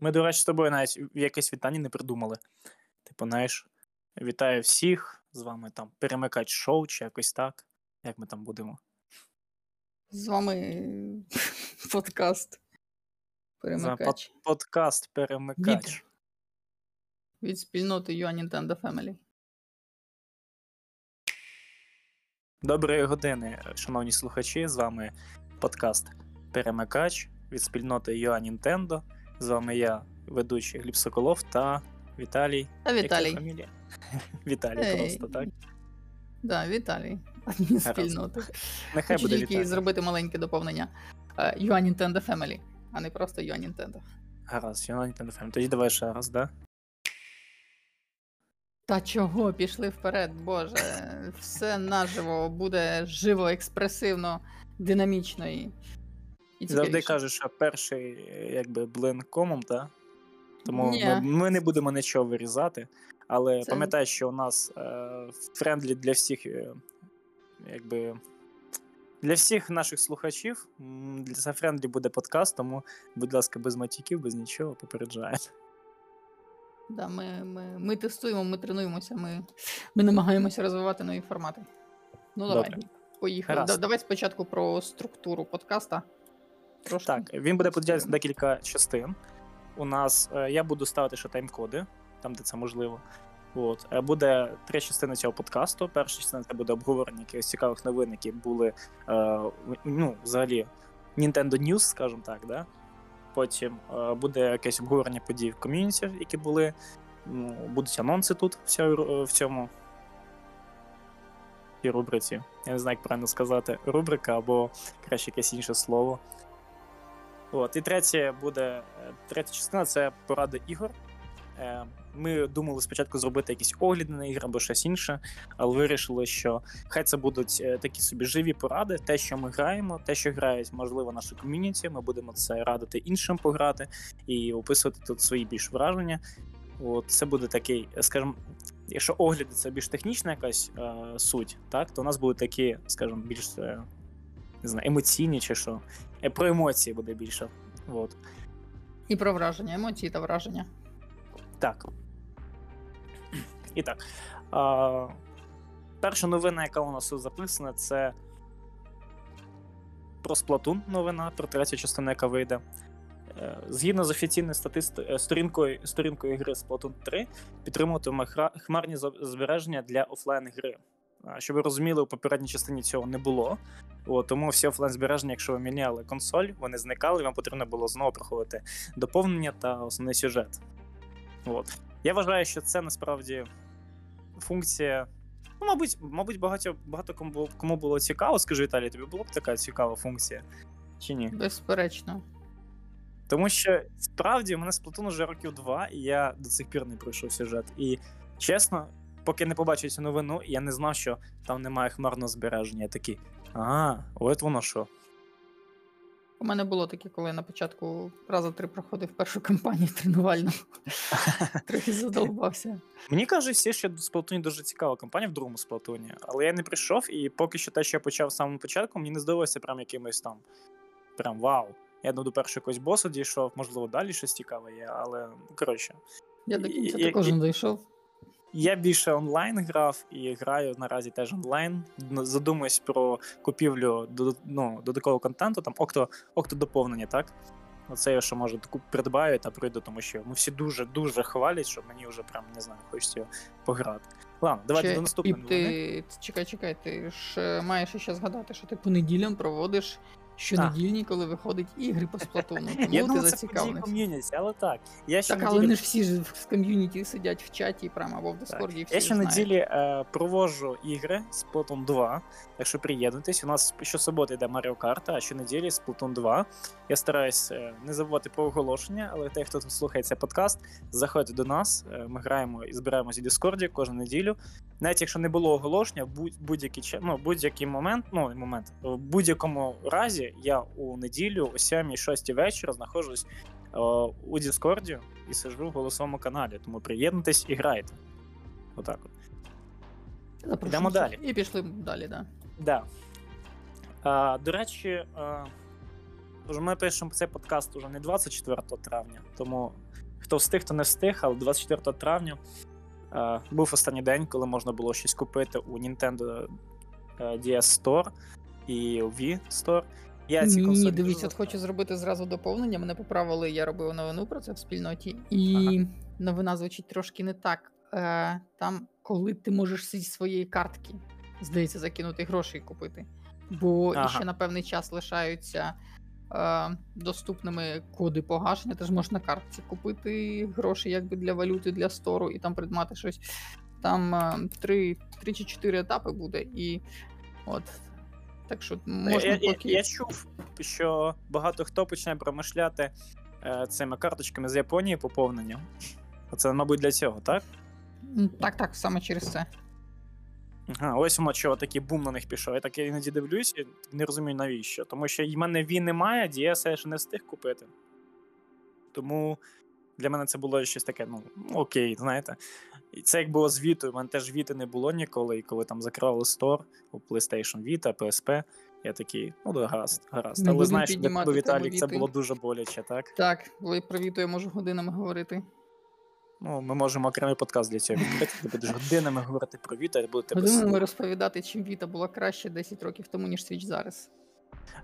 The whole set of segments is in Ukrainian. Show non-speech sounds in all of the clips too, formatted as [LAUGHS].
Ми, до речі, з тобою навіть якесь вітання не придумали. Типу, знаєш, вітаю всіх, з вами там перемикач шоу чи якось так. Як ми там будемо? З вами подкаст. Перемикач. Под- подкаст перемикач. Від, від спільноти UA Nintendo Family. Доброї години, шановні слухачі. З вами подкаст Перемикач від спільноти UA Nintendo. З вами я, ведучий Гліб Соколов та Віталій. Та Яка Віталій. фамілія? [LAUGHS] Віталій Ей. просто, так? Да, Віталій. Адмін спільноти. Нехай Хочу буде тільки Віталій. зробити маленьке доповнення. Е, UA Nintendo Family, а не просто UA Nintendo. Гаразд, UA Nintendo Family. Тоді давай ще раз, да? Та чого пішли вперед, Боже, [LAUGHS] все наживо буде живо, експресивно, динамічно і. І Завжди цікавіше. кажуть, що перший е, якби блин комом, так? Тому Ні. ми, ми не будемо нічого вирізати. Але Це- пам'ятай, що у нас е, friendly для всіх, е, якби. Для всіх наших слухачів м, для це friendly буде подкаст, тому, будь ласка, без матюків, без нічого, попереджаю. Да, ми, ми, ми тестуємо, ми тренуємося, ми, ми намагаємося розвивати нові формати. Ну, давай, Добре. поїхали. Гаразд. Давай спочатку про структуру подкаста. Трошки. Так, він буде поділятися на декілька частин. У нас е, я буду ставити ще тайм-коди, там, де це можливо. От. Е, Буде три частини цього подкасту. Перша частина це буде обговорення якихось цікавих новин, які були е, ну, взагалі Nintendo News, скажімо так. Да? Потім е, буде якесь обговорення подій в ком'юніті, які були. Ну, будуть анонси тут в цьому, в цьому рубриці. Я не знаю, як правильно сказати, рубрика або краще якесь інше слово. От, і третє буде е, третя частина це поради ігор. Е, Ми думали спочатку зробити якісь огляди на ігри або щось інше, але вирішили, що хай це будуть е, такі собі живі поради, те, що ми граємо, те, що грають, можливо, наше ком'юніті. Ми будемо це радити іншим пограти і описувати тут свої більш враження. От це буде такий, скажімо, якщо огляди це більш технічна якась е, суть, так, то у нас будуть такі, скажімо, більш не знаю, емоційні чи що. Е, Про емоції буде більше. От. І про враження, емоції та враження. Так. І так. А, перша новина, яка у нас тут записана, це про Splatoon новина, про третю частину, яка вийде. Е, Згідно з офіційною статисти... е, сторінкою, сторінкою гри Splatoon 3, підтримуватиме хмарні збереження для офлайн гри. А, Щоб ви розуміли, у попередній частині цього не було. От, тому всі офлайн збереження, якщо ви міняли консоль, вони зникали, і вам потрібно було знову проходити доповнення та основний сюжет. От. Я вважаю, що це насправді функція. Ну, мабуть, мабуть, багато, багато кому було, кому було цікаво. Скажи, Віталій, тобі була б така цікава функція? Чи ні? Безперечно. Тому що справді у мене Splatoon вже років два, і я до сих пір не пройшов сюжет. І чесно, поки не побачив цю новину, я не знав, що там немає хмарного збереження. Я такий, ага, от воно що. У мене було таке, коли я на початку раза три проходив першу кампанію тренувальну. [LAUGHS] Трохи задовбався. Мені кажуть всі, що в Splatoon дуже цікава кампанія в другому Splatoon, але я не прийшов, і поки що те, що я почав з самого початку, мені не здалося прям якимось там. Прям вау. Я до першого якогось босу дійшов, можливо, далі щось цікаве є, але ну, коротше. Я до кінця і- також і- не дійшов. Я більше онлайн грав і граю наразі теж онлайн. Задумуюсь про купівлю ну, додаткового контенту, там окто, окто доповнення, так? Оце я що може таку придбаю та прийду, тому що ну, всі дуже-дуже хвалять, що мені вже прям не знаю, хочеться пограти. Ладно, давайте Ще- до наступної ти, чекай, чекай, ти ж е, маєш ще згадати, що ти по неділям проводиш щонедільні, коли виходять ігри по сплатону. [LAUGHS] Тому Я ти думав, це зацікавлений. ком'юніті, але так. Я Так, але не ж всі ж в ком'юніті сидять в чаті прямо або в Дискорді, всі Я щонеділі е, проводжу ігри з Splatoon 2. Так що приєднуйтесь. У нас щосуботи йде Mario Kart, а щонеділі Splatoon 2. Я стараюсь е, не забувати про оголошення, але те, хто тут слухає цей подкаст, заходьте до нас. Е, ми граємо і збираємося в Дискорді кожну неділю. Навіть якщо не було оголошення, в будь-який ну, будь-який момент, ну момент, в будь-якому разі я у неділю о 7-6 вечора знаходжусь е, у Діскорді і сижу в голосовому каналі. Тому приєднуйтесь і грайте. Отак от. Запрошую Йдемо далі. І пішли далі, да. Да. А, до речі, а, ми пишемо цей подкаст уже не 24 травня, тому хто встиг, хто не встиг, але 24 травня е, був останній день, коли можна було щось купити у Nintendo е, DS Store і у Wii Store. Я ці Ні, дивіться, от хочу зробити зразу доповнення. Мене поправили, я робив новину про це в спільноті, і новина звучить трошки не так. Е, там, коли ти можеш зі своєї картки, здається, закинути гроші і купити. Бо Ага. ще на певний час лишаються е, доступними коди погашення. Ти ж можеш на картці купити гроші якби для валюти, для стору і там придбати щось. Там е, три, три чи чотири етапи буде, і от. Так що можна я, я, поки. я чув, що багато хто почне промишляти е, цими карточками з Японії поповнення. Це, мабуть, для цього, так? Так, так, саме через це. Ага, ось воно чого такий бум на них пішов. Я так іноді дивлюсь і не розумію навіщо. Тому що в мене Wii немає, DS я ще не встиг купити. Тому для мене це було щось таке, ну, окей, знаєте. І це як було з Vita, У мене теж Vita не було ніколи, і коли там закривали стор у PlayStation Vita, PSP, я такий, ну да, гаразд, гаразд. Не Але знаєш, тебе, Віталік, це було дуже боляче, так? Так, ви про Віту я можу годинами говорити. Ну, ми можемо окремий подкаст для цього відкрити. Ти будеш годинами говорити про Vita, і буде тебе Годинами розповідати, чим Віта була краще 10 років тому, ніж Switch зараз.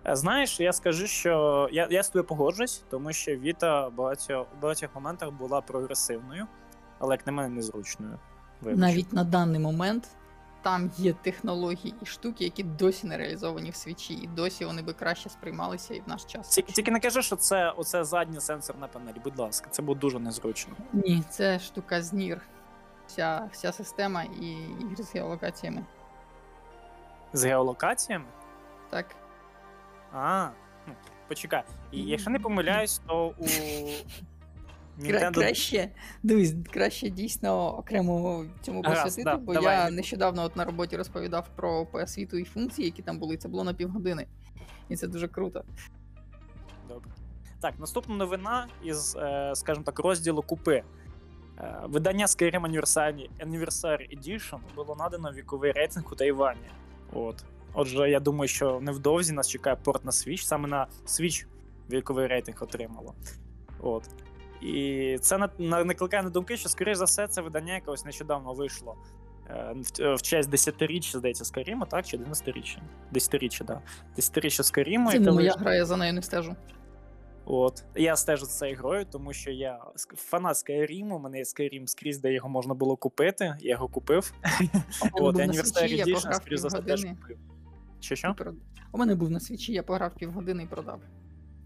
Е, Знаєш, я скажу, що я, я з тобою погоджуюсь, тому що Віта в багатьох, в багатьох моментах була прогресивною, але як на мене незручною. Вибач. Навіть на даний момент там є технології і штуки, які досі не реалізовані в свічі, і досі вони би краще сприймалися і в наш час. Тільки, тільки не кажи, що це оце задня сенсорна панель, будь ласка, це буде дуже незручно. Ні, це штука з NIR. Вся, вся система і ігри з геолокаціями. З геолокаціями? Так. А, ну, почекай. І якщо не помиляюсь, то у Nintendo... Краще, дивись, краще дійсно окремо цьому посвятити, да, бо давай, я нещодавно от на роботі розповідав про PS Vita і функції, які там були. Це було на півгодини. І це дуже круто. Добре. Так, наступна новина із, е, скажімо так, розділу купи. Е, Видання Skyrim Anniversary, Anniversary Edition було надано віковий рейтинг у Тайвані. От. Отже, я думаю, що невдовзі нас чекає порт на Switch. Саме на Switch віковий рейтинг отримало. От. І це на, на, накликає на думки, що, скоріш за все, це видання якось нещодавно вийшло. е, В, в честь 10-річчя, здається, Скаріму, так? Чи 11-річчя? 10-річчя, так. Да. 10-річчя Скаріму. Це не моя гра, я за нею не стежу. От. Я стежу за цією грою, тому що я фанат Skyrim, у мене є Skyrim скрізь, де його можна було купити. Я його купив. От, Anniversary Edition, пограв за все, теж купив. Що що? У мене був на свічі, я пограв півгодини і продав.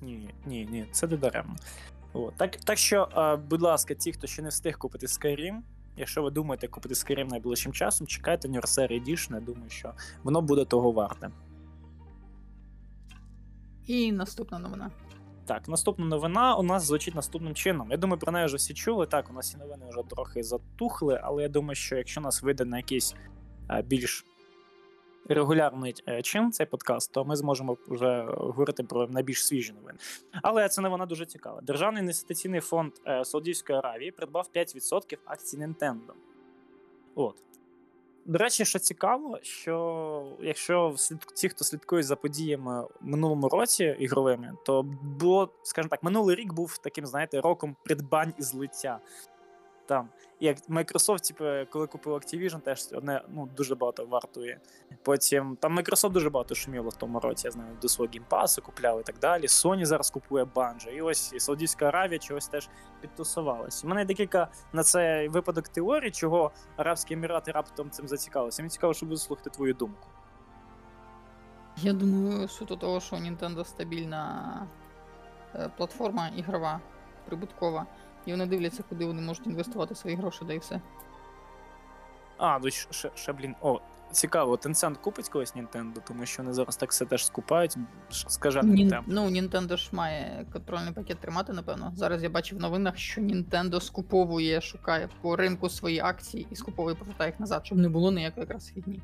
Ні, ні, ні, це не даремно. От. Так, так що, е, будь ласка, ті, хто ще не встиг купити Skyrim, якщо ви думаєте купити Skyrim найближчим часом, чекайте Anniversary Edition, я думаю, що воно буде того варте. І наступна новина. Так, наступна новина у нас звучить наступним чином. Я думаю, про неї вже всі чули. Так, у нас ці новини вже трохи затухли, але я думаю, що якщо нас вийде на якийсь е, більш регулярний е, чин цей подкаст, то ми зможемо вже говорити про найбільш свіжі новини. Але це новина дуже цікава. Державний інвестиційний фонд е, Саудівської Аравії придбав 5% акцій Nintendo. От. До речі, що цікаво, що якщо ті, хто слідкує за подіями в минулому році ігровими, то було, скажімо так, минулий рік був таким, знаєте, роком придбань і злиття. Там, як Microsoft, типу, коли купив Activision, теж одне ну, дуже багато вартує. Потім там Microsoft дуже багато шуміло в тому році, я знаю, до свого геймпасу купляв і так далі. Sony зараз купує Bungie. І ось і Саудівська Аравія чогось теж підтусувалась. У мене декілька на цей випадок теорій, чого Арабські Емірати раптом цим зацікавилися. Мені цікаво, щоб вислухати твою думку. Я думаю, суто того, що Nintendo стабільна е, платформа ігрова, прибуткова, і вони дивляться, куди вони можуть інвестувати свої гроші, да і все. А, ну ще, ще, блін. О, цікаво, Tencent купить колись Nintendo, тому що вони зараз так все теж скупають. Скажений Нін... темп. Ну, Nintendo ж має контрольний пакет тримати, напевно. Зараз я бачив в новинах, що Nintendo скуповує, шукає по ринку свої акції і скуповує повертає їх назад, щоб не було ніякої якраз фігні.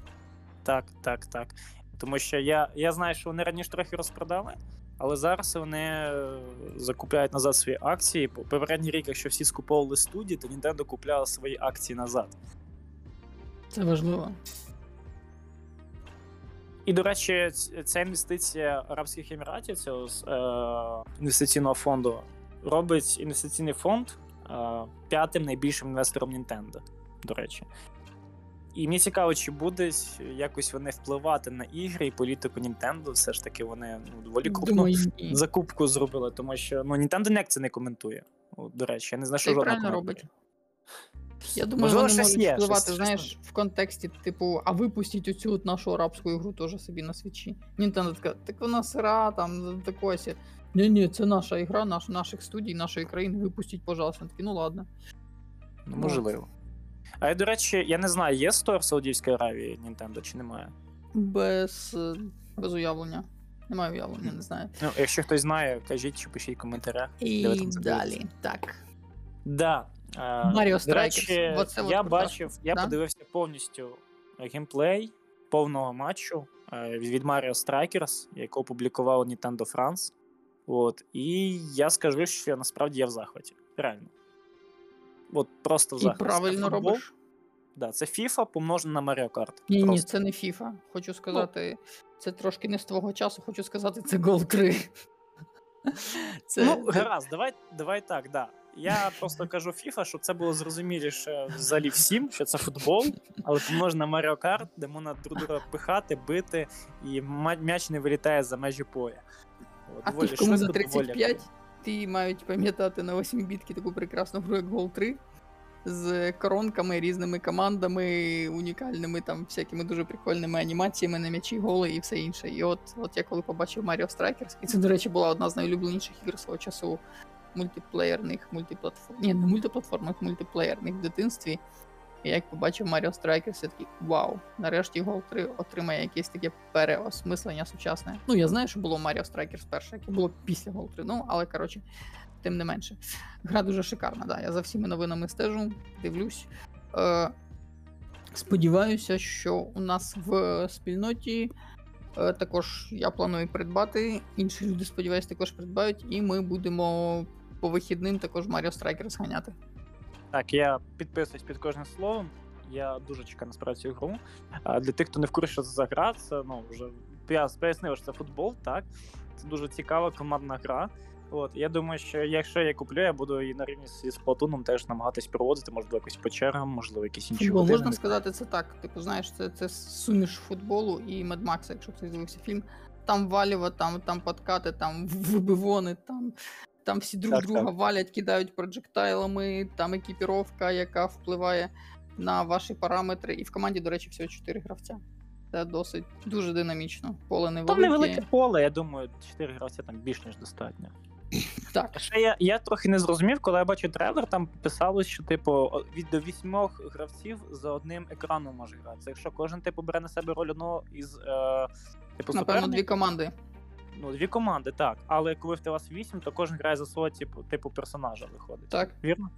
Так, так, так. Тому що я, я знаю, що вони раніше трохи розпродали, але зараз вони е, закупляють назад свої акції. Попередній рік, якщо всі скуповували студії, то Nintendo купляла свої акції назад. Це важливо. І, до речі, ця інвестиція Арабських Еміратів, цього е, інвестиційного фонду, робить інвестиційний фонд е, п'ятим найбільшим інвестором Nintendo, до речі. І мені цікаво, чи будуть якось вони впливати на ігри і політику Nintendo. Все ж таки вони ну, доволі крупну Думаю, ні. закупку зробили, тому що ну, Nintendo ніяк це не коментує. От, до речі, я не знаю, що й правильно коментаря. робить. Я думаю, Можливо, вони щось можуть є, впливати, щось- знаєш, в контексті, типу, а випустіть оцю от нашу арабську ігру теж собі на свічі. Nintendo така, так вона сира, там таке сі. Ні, ні, це наша ігра, наш, наших студій, нашої країни, випустіть, пожалуйста. Такі, ну ладно. Ну, можливо. А я, до речі, я не знаю, є стор в Саудівській Аравії Nintendo чи немає. Без, е, без уявлення. Немає уявлення, не знаю. Ну, якщо хтось знає, кажіть чи пишіть в коментарях. І далі. Так. Да. е, Mario до речі, Оце от я бачив, я да? подивився повністю геймплей повного матчу е, від Mario Strikers, який опублікував Nintendo France. От, і я скажу, що насправді я в захваті. Реально. От просто в І. Це правильно футбол, робиш. Да, це FIFA помножена на Mario Kart. Ні, ні, це не FIFA. Хочу сказати, це трошки не з твого часу, хочу сказати, це Гол 3. [LAUGHS] Це, ну, гаразд, давай, давай так, да. Я просто кажу FIFA, щоб це було зрозуміліше взагалі всім, що це футбол, але помножена на Mario Kart, де можна друг друга пихати, бити, і м'яч не вилітає за межі поля. От, А доволі кому за швидко, доволі 35, ті мають пам'ятати на 8 бітки таку прекрасну гру, як Гол 3. З коронками, різними командами, унікальними там всякими дуже прикольними анімаціями на м'ячі, голи і все інше. І от, от я коли побачив Mario Strikers, і це, до речі, була одна з найулюбленіших ігор свого часу мультиплеєрних, мультиплатформ. Ні, не мультиплатформних, мультиплеєрних в дитинстві. І як побачив Mario Strikers, я такий вау, нарешті Гол 3 отримає якесь таке переосмислення сучасне. Ну, я знаю, що було Mario Strikers перше, яке було після Гол 3, ну, але коротше, тим не менше. Гра дуже шикарна, да. Я за всіми новинами стежу, дивлюсь. Е, сподіваюся, що у нас в спільноті е, також я планую придбати. Інші люди, сподіваюся, також придбають, і ми будемо по вихідним також Mario Strikers ганяти. Так, я підписуюсь під кожним словом. Я дуже чекаю насправді цю гру. А для тих, хто не в курсі, що це за гра, це ну вже я пояснив, що це футбол, так. Це дуже цікава командна гра. От, я думаю, що якщо я куплю, я буду її на рівні зі Splatoon теж намагатись проводити, можливо, якось по чергам, можливо, якісь інші Футбол, години. можна сказати, це так. Типу, знаєш, це, це суміш футболу і Mad Max, якщо хтось дивився фільм. Там валіво, там, там подкати, там вибивони, там, там всі друг Так, друга так. валять, кидають проджектайлами, там екіпіровка, яка впливає на ваші параметри. І в команді, до речі, всього 4 гравця. Це досить дуже динамічно. Поле Там невелике. невелике поле, я думаю, 4 гравця там більш ніж достатньо. Так, Ще я, я трохи не зрозумів, коли я бачив трейлер, там писалось, що типу від до вісьмох гравців за одним екраном може грати. Якщо кожен типу бере на себе роль одного із е, типу напевно, дві команди. Ну дві команди, так. Але коли в вас вісім, то кожен грає за свого типу, типу персонажа виходить. Так. Вірно?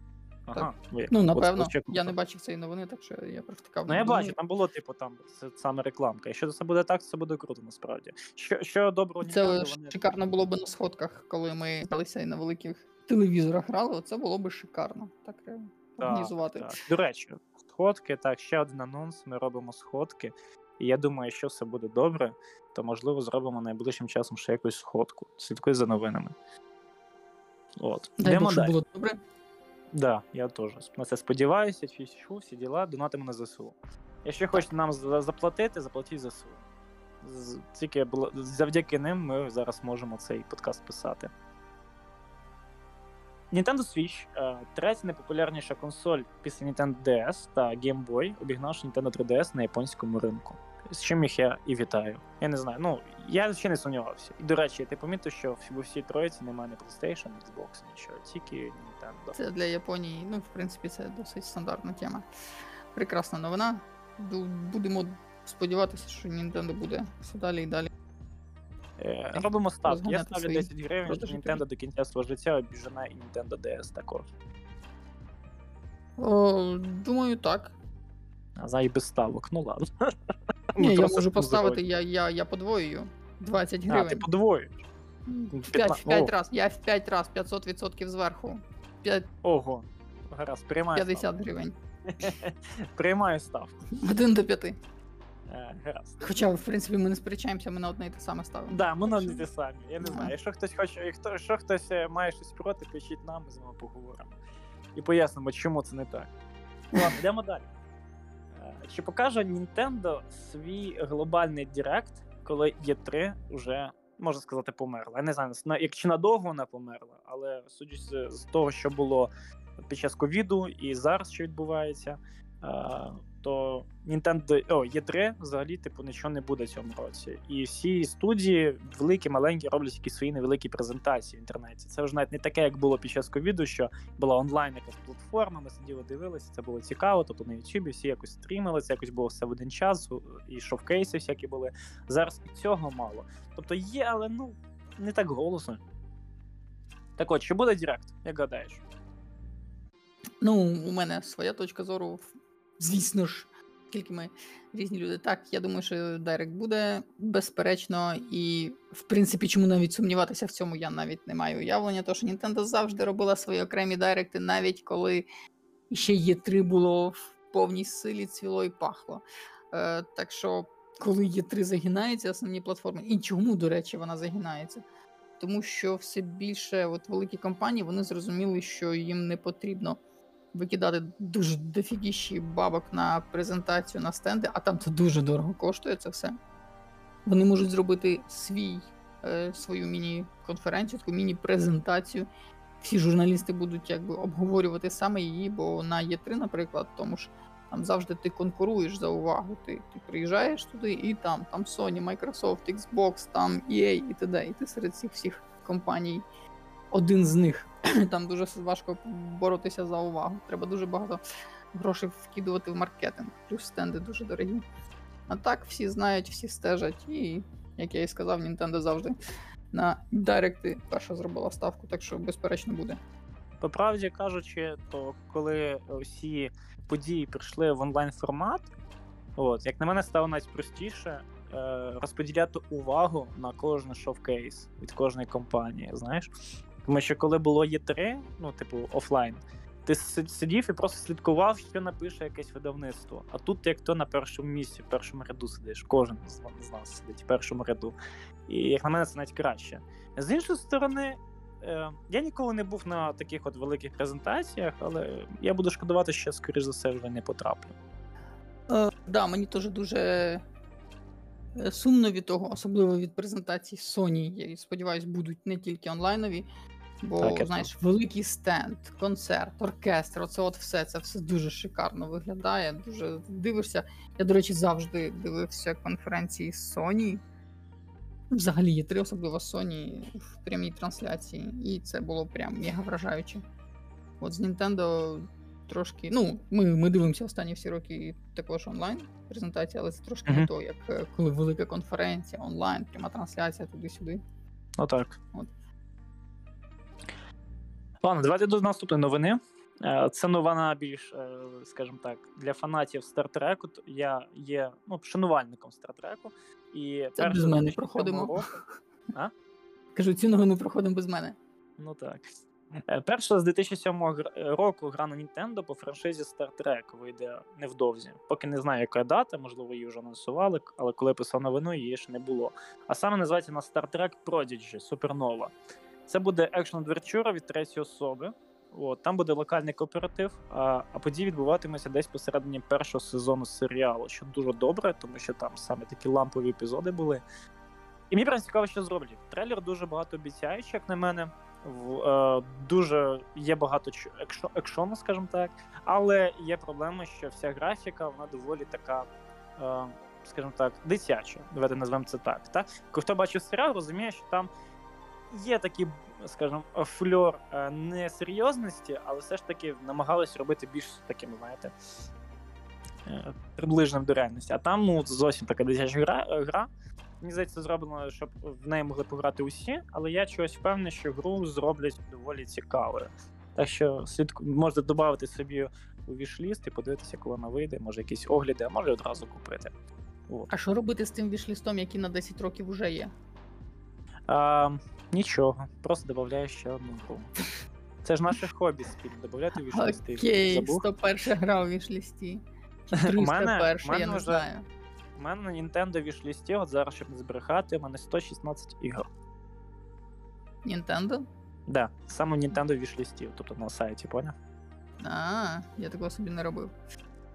Ага. ви- Ну, от напевно. спочатку Я не так. бачив цієї новини, так що я провтикав. Ну, я бачу, там було, типу, там це саме рекламка. Якщо це буде так, це буде круто насправді. Що, що доброго Це Nintendo, вони... шикарно було б на сходках, коли ми гралися і на великих телевізорах грали. Оце було б шикарно. Так е, організувати. Так. До речі, сходки, так, ще один анонс. Ми робимо сходки. І я думаю, що все буде добре, то можливо зробимо найближчим часом ще якусь сходку. Слідкуй за новинами. От. Дай Йдемо Бог, щоб було добре. Да, я теж на це сподіваюся, фішу, всі діла, донатимо на ЗСУ. Якщо хочете нам за- заплатити, заплатіть ЗСУ. Тільки завдяки ним ми зараз можемо цей подкаст писати. Nintendo Switch е, третя найпопулярніша консоль після Nintendo DS та Game Boy, обігнавши Nintendo 3DS на японському ринку. З чим їх я і вітаю. Я не знаю. Ну, я ще не сумнівався. І до речі, ти помітив, що в- в усій троїці немає ні PlayStation, Xbox, нічого, тільки Nintendo. Це для Японії, ну, в принципі, це досить стандартна тема. Прекрасна новина. Будемо сподіватися, що Nintendo буде все далі і далі. Е, Робимо ставки. Я ставлю 10 гривень, що Nintendo до кінця свого життя обіжене і Nintendo DS також. О, думаю, так. А і без ставок, ну ладно. Ні, я можу поставити, я, я, я подвоюю. 20 А, ти гривень. подвоюєш. В 5, 5 раз. Я в 5 раз 500% зверху. 5, Ого. Гаразд, приймаю 50 гривень. ставку. [LAUGHS] Приймаю ставку. 1 до 5. Е, гаразд. Хоча, в принципі, ми не сперечаємося, ми на одне і те саме ставимо. Да, ми на не ті самі. Я не знаю. Якщо хтось хоче, якщо, хтось е, має щось проти, пишіть нам, ми з вами поговоримо. І пояснимо, чому це не так. Ладно, йдемо далі. Е, Чи покаже Nintendo свій глобальний директ, коли Є3 вже, можна сказати, померла? Я не знаю, на- як чи надовго вона померла, але судячи з того, що було під час ковіду і зараз, що відбувається, е, то Nintendo о, Є3 взагалі типу нічого не буде цьому році. І всі студії, великі, маленькі, роблять якісь свої невеликі презентації в інтернеті. Це вже навіть не таке, як було під час ковіду, що була онлайн якась платформа, ми сиділи, дивилися, це було цікаво. Тобто на Ютубі всі якось стрімили, це якось було все в один час, і шовкейси всякі були. Зараз і цього мало. Тобто є, але ну не так голосно. Так от, чи буде Директ, як гадаєш? Ну, у мене своя точка зору. Звісно ж, оскільки ми різні люди. Так, я думаю, що Директ буде безперечно, і в принципі, чому навіть сумніватися в цьому, я навіть не маю уявлення. Тому що Nintendo завжди робила свої окремі директи, навіть коли ще є три було в повній силі, цвіло і пахло. Е, так що, коли є три загинається, основні платформи, і чому, до речі, вона загинається? Тому що все більше от великі компанії вони зрозуміли, що їм не потрібно викидати дуже дофігіші бабок на презентацію на стенди, а там це дуже дорого коштує це все. Вони можуть зробити свій, е, свою міні-конференцію, таку міні-презентацію. Всі журналісти будуть якби обговорювати саме її, бо на Є3, наприклад, тому ж там завжди ти конкуруєш за увагу. Ти, ти приїжджаєш туди, і там, там Sony, Microsoft, Xbox, там EA і т.д. І ти серед цих всіх компаній один з них. [CLEARS THROAT] Там дуже важко боротися за увагу. Треба дуже багато грошей вкидувати в маркетинг, плюс стенди дуже дорогі. А так всі знають, всі стежать, і, як я і сказав, Nintendo завжди на директи перша зробила ставку, так що безперечно буде. По правді кажучи, то коли всі події прийшли в онлайн формат, от, як на мене, стало навіть простіше е, розподіляти увагу на кожен шовкейс від кожної компанії, знаєш. Тому що коли було Є3, ну, типу, офлайн, ти сидів і просто слідкував, що напише якесь видавництво. А тут ти як то на першому місці, в першому ряду сидиш. Кожен з нас сидить в першому ряду. І як на мене, це навіть краще. З іншої сторони, е, я ніколи не був на таких от великих презентаціях, але я буду шкодувати, що, скоріш за все, вже не потраплю. Е, да, мені теж дуже е, сумно від того, особливо від презентацій Sony. Я сподіваюся, будуть не тільки онлайнові. Бо, Так, знаєш, великий стенд, концерт, оркестр, оце от все, це все дуже шикарно виглядає. Дуже дивишся. Я, до речі, завжди дивився конференції Sony. Взагалі є три, особливо Sony в прямій трансляції, і це було прям мега вражаюче. От з Nintendo трошки. Ну, ми, ми дивимося останні всі роки також онлайн презентації, але це трошки не то, як е, коли велика конференція, онлайн, пряма трансляція туди-сюди. Ну так. От. Ладно, давайте до наступної новини. Е, Це новина більш, е, скажімо так, для фанатів Стартреку. Я є ну, шанувальником Стартреку. І Це без мене проходимо. року- [LAUGHS] Кажу, цю новину проходимо без мене. Ну так. Е, Перша з 2007 року гра на Nintendo по франшизі Star Trek вийде невдовзі. Поки не знаю, яка дата, можливо, її вже анонсували, але коли писав новину, її ще не було. А саме називається на Star Trek Prodigy Supernova. Це буде екшн адвенчура від третьої особи. От, там буде локальний кооператив, а, а події відбуватимуться десь посередині першого сезону серіалу, що дуже добре, тому що там саме такі лампові епізоди були. І мені прям цікаво, що зроблять. Трейлер дуже багато обіцяючий, як на мене. В, е, дуже є багато екшону, скажімо так. Але є проблема, що вся графіка вона доволі така, е, скажімо так, дитяча. Давайте назвемо це так. Та? Хто бачив серіал, розуміє, що там є такий, скажімо, фльор е, несерйозності, але все ж таки намагались робити більш таким, знаєте, е, приближеним до реальності. А там ну, зовсім така дитяча гра. гра. Мені здається, зроблено, щоб в неї могли пограти усі, але я чогось впевнений, що гру зроблять доволі цікавою. Так що слідку можете додати собі у вішліст і подивитися, коли вона вийде, може якісь огляди, а може одразу купити. От. А що робити з тим вішлістом, який на 10 років вже є? А, нічого, просто додаю ще одну гру. Це ж наше хобі спільно, додати вішлісти. Окей, Забув? 101 гра у вішлісті. [LAUGHS] У мене- 301, у мене я не вже- знаю. У мене на Nintendo вішлісті, от зараз, щоб не збрехати, у мене 116 ігор. Nintendo? Да, саме в Nintendo вішлісті, тобто на сайті, поняв? А, я такого собі не робив.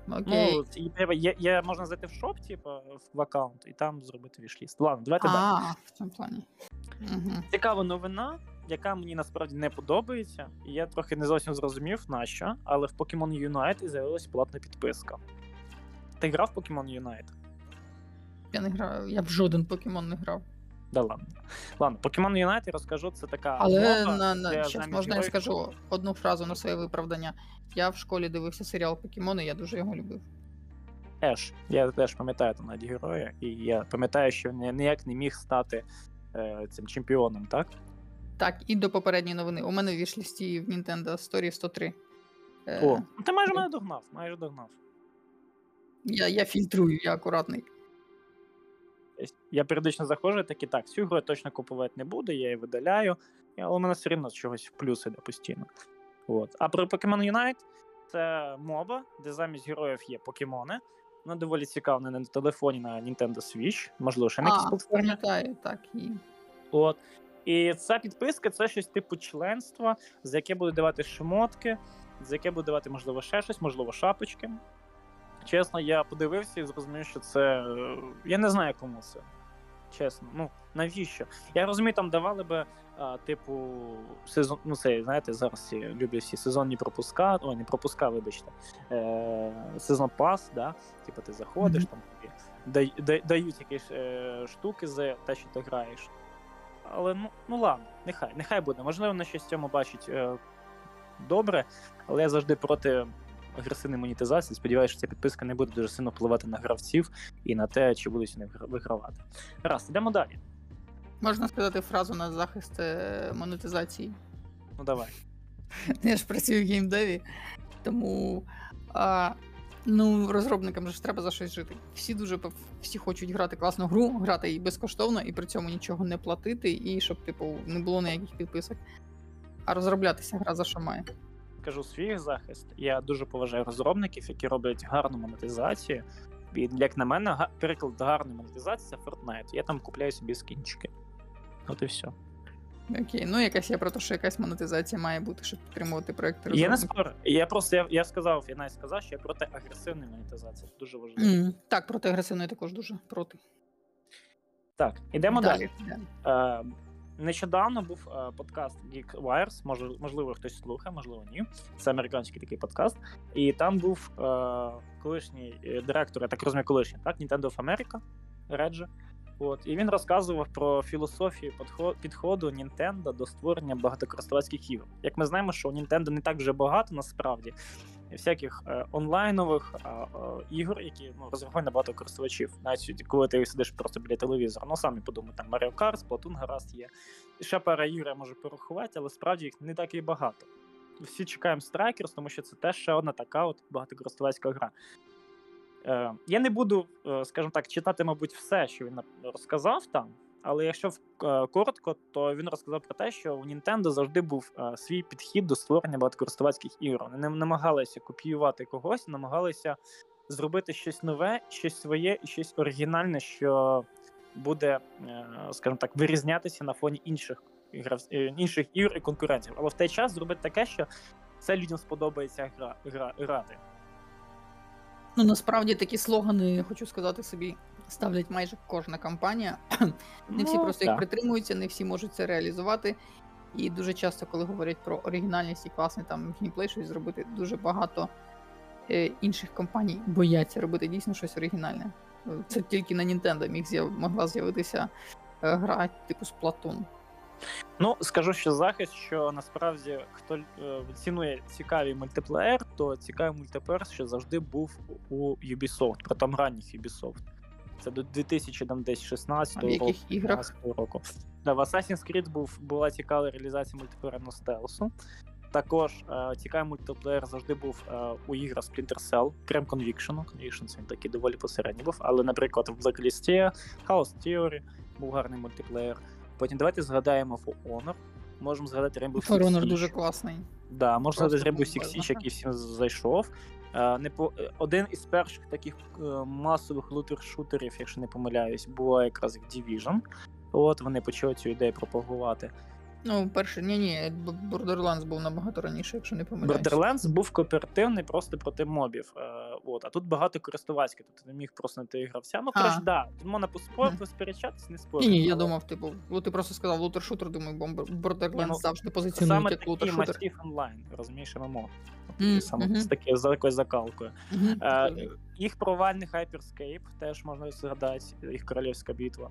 Окей. Ну, і треба, є, є, можна зайти в шоп, типу, в аккаунт, і там зробити вішліст. Ладно, давайте далі. а, в цьому плані. Угу. Цікава новина, яка мені насправді не подобається, і я трохи не зовсім зрозумів, на що, але в Pokemon Unite з'явилась платна підписка. Ти грав в Pokemon Unite? Я не граю, я в жоден покемон не грав. Да ладно. Ладно, Pokemon Unite розкажу, це така. Але моба, на, на щас, можна я скажу одну фразу на своє виправдання. Я в школі дивився серіал Покемони, я дуже його любив. Еш. Я теж пам'ятаю там навіть героя, і я пам'ятаю, що він ніяк не міг стати е, цим чемпіоном, так? Так, і до попередньої новини. У мене в вішлісті в Nintendo Story 103. Е, О, ну ти майже мене догнав, майже догнав. я, я фільтрую, я акуратний. Я періодично заходжу, і такі так, цю гру я точно купувати не буду, я її видаляю, але у мене все рівно чогось в плюс іде постійно. От. А про Pokemon Unite це моба, де замість героїв є покемони. Вона доволі цікава на телефоні на Nintendo Switch, можливо, ще на якісь А, платформі. пам'ятаю, так. І... От. І ця підписка це щось типу членства, за яке буде давати шмотки, за яке буде давати, можливо, ще щось, можливо, шапочки. Чесно, я подивився і зрозумів, що це. е, Я не знаю, кому це. Чесно, ну навіщо? Я розумію, там давали би, а, типу, сезон. Ну, це, знаєте, зараз всі люблять всі сезонні пропуска, ой, не пропуска, вибачте. Е, сезон пас, да? Типу, ти заходиш, Мгм. там тобі дай, дай, дають якісь е, штуки за те, що ти граєш. Але ну, ну ладно, нехай, нехай буде. Можливо, на щось в цьому бачить е, добре, але я завжди проти агресивної монетизації. Сподіваюся, що ця підписка не буде дуже сильно впливати на гравців і на те, чи будуть вони вигравати. Раз, ідемо далі. Можна сказати фразу на захист е, монетизації. Ну давай. [LAUGHS] Я ж працюю в геймдеві, тому а, ну, розробникам же ж треба за щось жити. Всі дуже всі хочуть грати класну гру, грати її безкоштовно і при цьому нічого не платити, і щоб, типу, не було ніяких підписок. А розроблятися гра за що має. Кажу свій захист. Я дуже поважаю розробників, які роблять гарну монетизацію. І, як на мене, приклад гарної монетизації це Fortnite. Я там купляю собі скінчики. От і все. Окей, ну якась я про те, що якась монетизація має бути, щоб підтримувати проекти Я не спорю. Я просто я, я сказав, я навіть сказав, що я проти агресивної монетизації. Це дуже важливо. М, Так, проти агресивної також дуже проти. Так, ідемо далі. далі. Е, нещодавно був е, подкаст Geek Wires, може, можливо, хтось слухає, можливо, ні. Це американський такий подкаст. І там був е, колишній е, директор, я так розумію, колишній, так, Nintendo of America, Реджі. От, і він розказував про філософію підхо- підходу Nintendo до створення багатокористувацьких ігор. Як ми знаємо, що у Nintendo не так вже багато насправді всяких е, онлайнових е, е, ігор, які ну, розраховані на багато користувачів. Навіть коли ти сидиш просто біля телевізора. Ну самі подумай, там Mario Kart, Splatoon гаразд є. Ще пара ігор я можу порахувати, але справді їх не так і багато. Всі чекаємо Strikers, тому що це теж ще одна така от багатокористувацька гра. Е, я не буду, скажімо так, читати, мабуть, все, що він розказав там. Але якщо в- е, коротко, то він розказав про те, що у Nintendo завжди був е, свій підхід до створення багатокористувацьких ігор. Вони не намагалися копіювати когось, намагалися зробити щось нове, щось своє і щось оригінальне, що буде, е, скажімо так, вирізнятися на фоні інших грав... е, інших ігор і конкурентів. Але в той час зробити таке, що це людям сподобається гра... Гра... грати. Ну насправді такі слогани, хочу сказати собі, ставлять майже кожна компанія. [CLEARS THROAT] Не всі Ну, просто їх притримуються, не всі можуть це реалізувати. І дуже часто, коли говорять про оригінальність і класний там геймплей, щось зробити, дуже багато е, інших компаній бояться робити дійсно щось оригінальне. Е, Це тільки на Nintendo міг з'яв... могла з'явитися е, гра типу Splatoon. Ну, скажу ще захист, що насправді хто е, цінує цікавий мультиплеєр, то цікавий мультиплеєр ще завжди був у Ubisoft, про там ранніх Ubisoft. Це до 2016 А в року. яких іграх? року. Да, в Assassin's Creed був, була цікава реалізація мультиплеєрного стелсу. Також е, цікавий мультиплеєр завжди був е, у іграх Splinter Cell, крім Conviction. Conviction він такий доволі посередній був. Але, наприклад, в Blacklist, Chaos Theory був гарний мультиплеєр. Потім давайте згадаємо For Honor. Можемо згадати Rainbow For Honor дуже класний. Да, можна згадати Rainbow Six Siege, який всім зайшов. Е, не по... е, Один із перших таких е, масових лутер-шутерів, якщо не помиляюсь, була якраз в Division. От вони почали цю ідею пропагувати. Ну, перше, ні, ні, Borderlands був набагато раніше, якщо не помиляюсь. Borderlands був кооперативний просто проти мобів. Е, от, а тут багато користувацьких, тобто ти не міг просто знайти гравця. Ну, коротше, да, тут можна поспор, посперечатись, не Ні, спорити. ні, я думав, типу, ну ти просто сказав лутер-шутер, думаю, бо Borderlands Ні, ну, завжди позиціонують як лутер-шутер. масів онлайн, розумієш, ММО. Саме з такою з такою закалкою. Е, їх провальний Hyperscape теж можна згадати, їх королівська битва.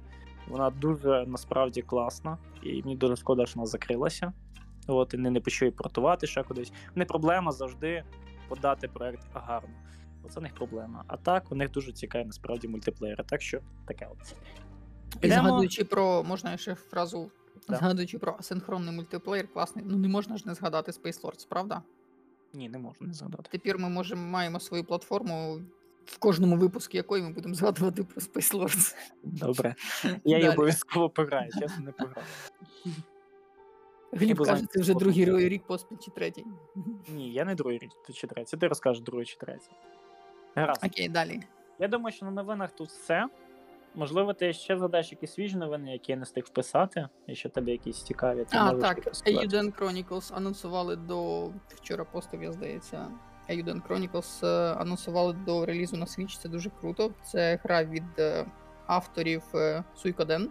Вона дуже насправді класна, і мені дуже шкода, що вона закрилася. От, і не, не почали портувати ще кудись. Не проблема завжди подати проект гарно. Оце в них проблема. А так, у них дуже цікаві насправді мультиплеєри. Так що таке от. І згадуючи про, можна ще фразу, Да. згадуючи про асинхронний мультиплеєр, класний, ну не можна ж не згадати Space Lords, правда? Ні, не можу не згадати. Тепер ми можемо маємо свою платформу, в кожному випуску якої ми будемо згадувати про Space Lords. Добре. [LAUGHS] Я її обов'язково пограю, чесно, не пограю. Гліб каже, це вже другий рік поспіль чи третій. Ні, я не другий рік чи третій. Ти розкажеш другий чи третій. Гаразд. Окей, далі. Я думаю, що на новинах тут все. Можливо, ти ще задаєш якісь свіжі новини, які я не встиг вписати, якщо тебе якісь цікаві. Ти А, так, їх Chronicles анонсували до. Вчора постив, я здається. Ayuden Chronicles е, анонсували до релізу на Switch, це дуже круто. Це гра від е, авторів Suikoden,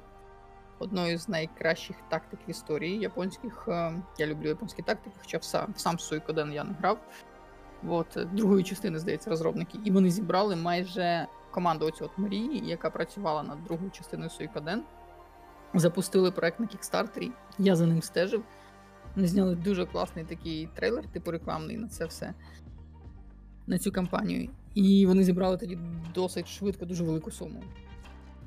одної з найкращих тактик в історії японських. Е, Я люблю японські тактики, хоча в сам, сам Suikoden я не грав. От, другої частини, здається, розробники. І вони зібрали майже команду оцю от Мрії, яка працювала над другою частиною Suikoden. Запустили проект на Кікстартері. Я за ним стежив. Вони зняли дуже класний такий трейлер, типу рекламний на це все. На цю кампанію. І вони зібрали тоді досить швидко, дуже велику суму.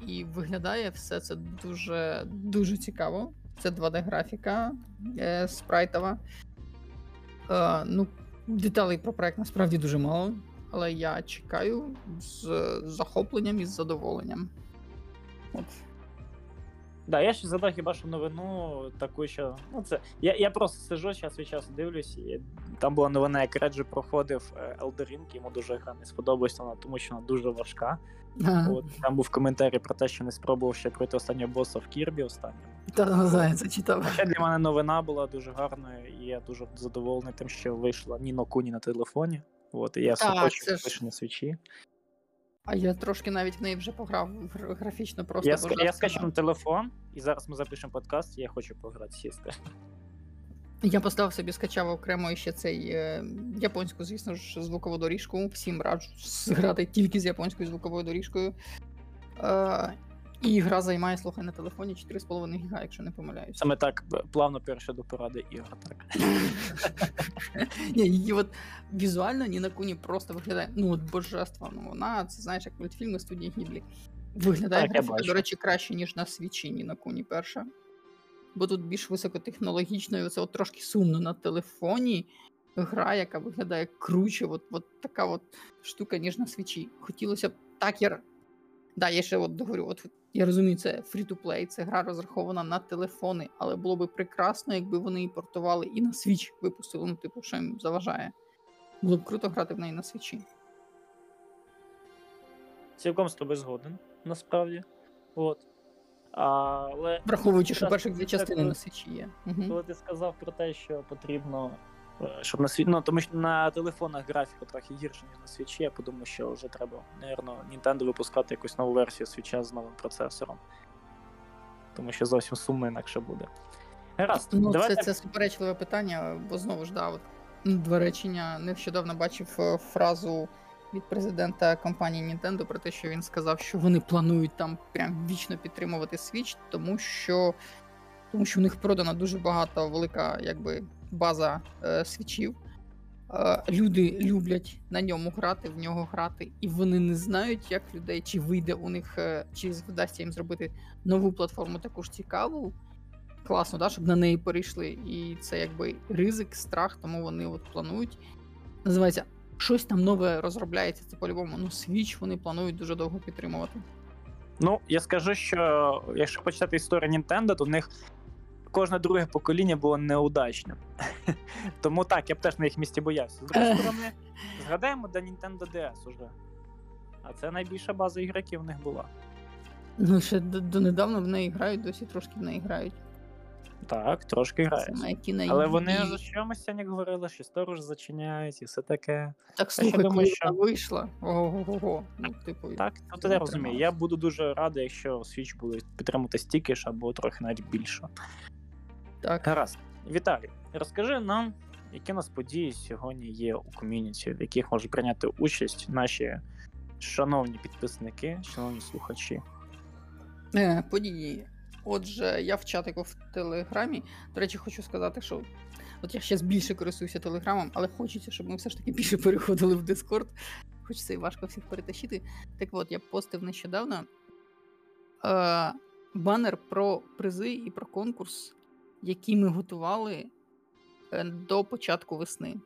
І виглядає все це дуже дуже цікаво. Це 2D-графіка е, спрайтова. Е, ну, деталей про проект насправді дуже мало, але я чекаю з захопленням і з задоволенням. От. Да, я ще задав хіба що новину таку, що. Ну, це. Я, я просто сижу час від часу дивлюсь, і там була новина, як Реджі проходив е, Ring, йому дуже гра не сподобалася вона, тому що вона дуже важка. Ага. От, там був коментарі про те, що не спробував ще пройти останнього боса в Кірбі останньому. Та знаю, це читав. Ще для мене новина була дуже гарною, і я дуже задоволений тим, що вийшла Ніно Куні на телефоні. От, і я все хочу на свічі. А я трошки навіть в неї вже пограв графічно просто. Я, ска- я на телефон, і зараз ми запишемо подкаст, і я хочу пограти сісти. Я поставив собі, скачав окремо ще цей е, японську, звісно ж, звукову доріжку. Всім раджу зграти тільки з японською звуковою доріжкою. Е, і гра займає, слухай, на телефоні 4,5 га, якщо не помиляюсь. Саме так плавно перейшов до поради ігор. Так. [LAUGHS] Ні, її от візуально Ніна Куні просто виглядає, ну от божество. Ну вона, це знаєш, як мультфільми студії Гіблі. Виглядає графіка, до речі, краще, ніж на свічі Ніна Куні перша. Бо тут більш високотехнологічно, і це от трошки сумно на телефоні. Гра, яка виглядає круче, от, от така от штука, ніж на свічі. Хотілося б так, я. Да, я ще от договорю, от я розумію, це free-to-play, це гра розрахована на телефони, але було би прекрасно, якби вони її портували і на Switch випустили. Ну, типу, що їм заважає. Було б круто грати в неї на свічі. Цілком з тобою згоден, насправді. От. Але Враховуючи, що перших дві частини на свічі є. Угу. коли ти сказав про те, що потрібно. Е, Щоб на світ, ну тому що на телефонах графіка трохи гірше, ніж на свічі, я подумав, що вже треба, напевно, Nintendo випускати якусь нову версію свіча з новим процесором. Тому що зовсім сумно інакше буде. Гаразд, Ну, давайте це, це суперечливе питання, бо знову ж да, от, м, два речення. Нещодавно бачив е, фразу від президента компанії Nintendo про те, що він сказав, що вони планують там прям вічно підтримувати Switch, тому що, тому що у них продана дуже багато велика якби, база е, свічів. Е, люди люблять на ньому грати, в нього грати, і вони не знають, як людей, чи вийде у них, е, чи вдасться їм зробити нову платформу таку ж цікаву, класно, да, щоб на неї перейшли. І це якби ризик, страх, тому вони от планують. Називається щось там нове розробляється. Це по-любому. Ну, Switch вони планують дуже довго підтримувати. Ну, я скажу, що якщо почитати історію Nintendo, то в них кожне друге покоління було неудачним. [LAUGHS] Тому так, я б теж на їх місці боявся. З другої сторони, [LAUGHS] згадаємо до Nintendo DS уже. А це найбільша база ігроків в них була. Ну, ще донедавна в неї грають, досі трошки в неї грають. Так, трошки грають. Але вони за чомусь як говорили, що сторож зачиняють і все таке. Так слухай, думаю, коли що- вийшла. Ого-го-го. Ну, типу, Так, ну то я розумію. Я буду дуже радий, якщо Switch буде підтримувати стільки ж або трохи навіть більше. Так. Гаразд. Віталій, розкажи нам, які у нас події сьогодні є у ком'юніті, в яких можуть прийняти участь наші шановні підписники, шановні слухачі. Е, події. Отже, я в чатику в Телеграмі. До речі, хочу сказати, що от я зараз більше користуюся Телеграмом, але хочеться, щоб ми все ж таки більше переходили в Discord. Хоч це і важко всіх перетащити. Так от, я постив нещодавно е, банер про призи і про конкурс, який ми готували е, до початку весни.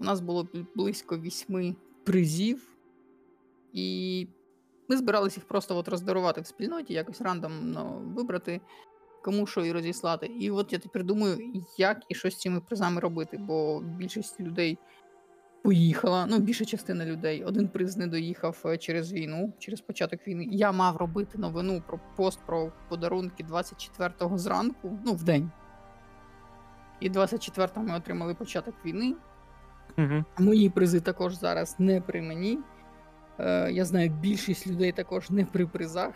У нас було близько вісьми призів, і ми збиралися їх просто от роздарувати в спільноті, якось рандомно вибрати, кому що і розіслати. І от я тепер думаю, як і що з цими призами робити, бо більшість людей поїхала, ну, більша частина людей. Один приз не доїхав е, через війну, через початок війни. Я мав робити новину про пост про подарунки 24-го зранку, ну, в день. І 24-го ми отримали початок війни. Угу. Мої призи також зараз не при мені. Е, я знаю, більшість людей також не при призах,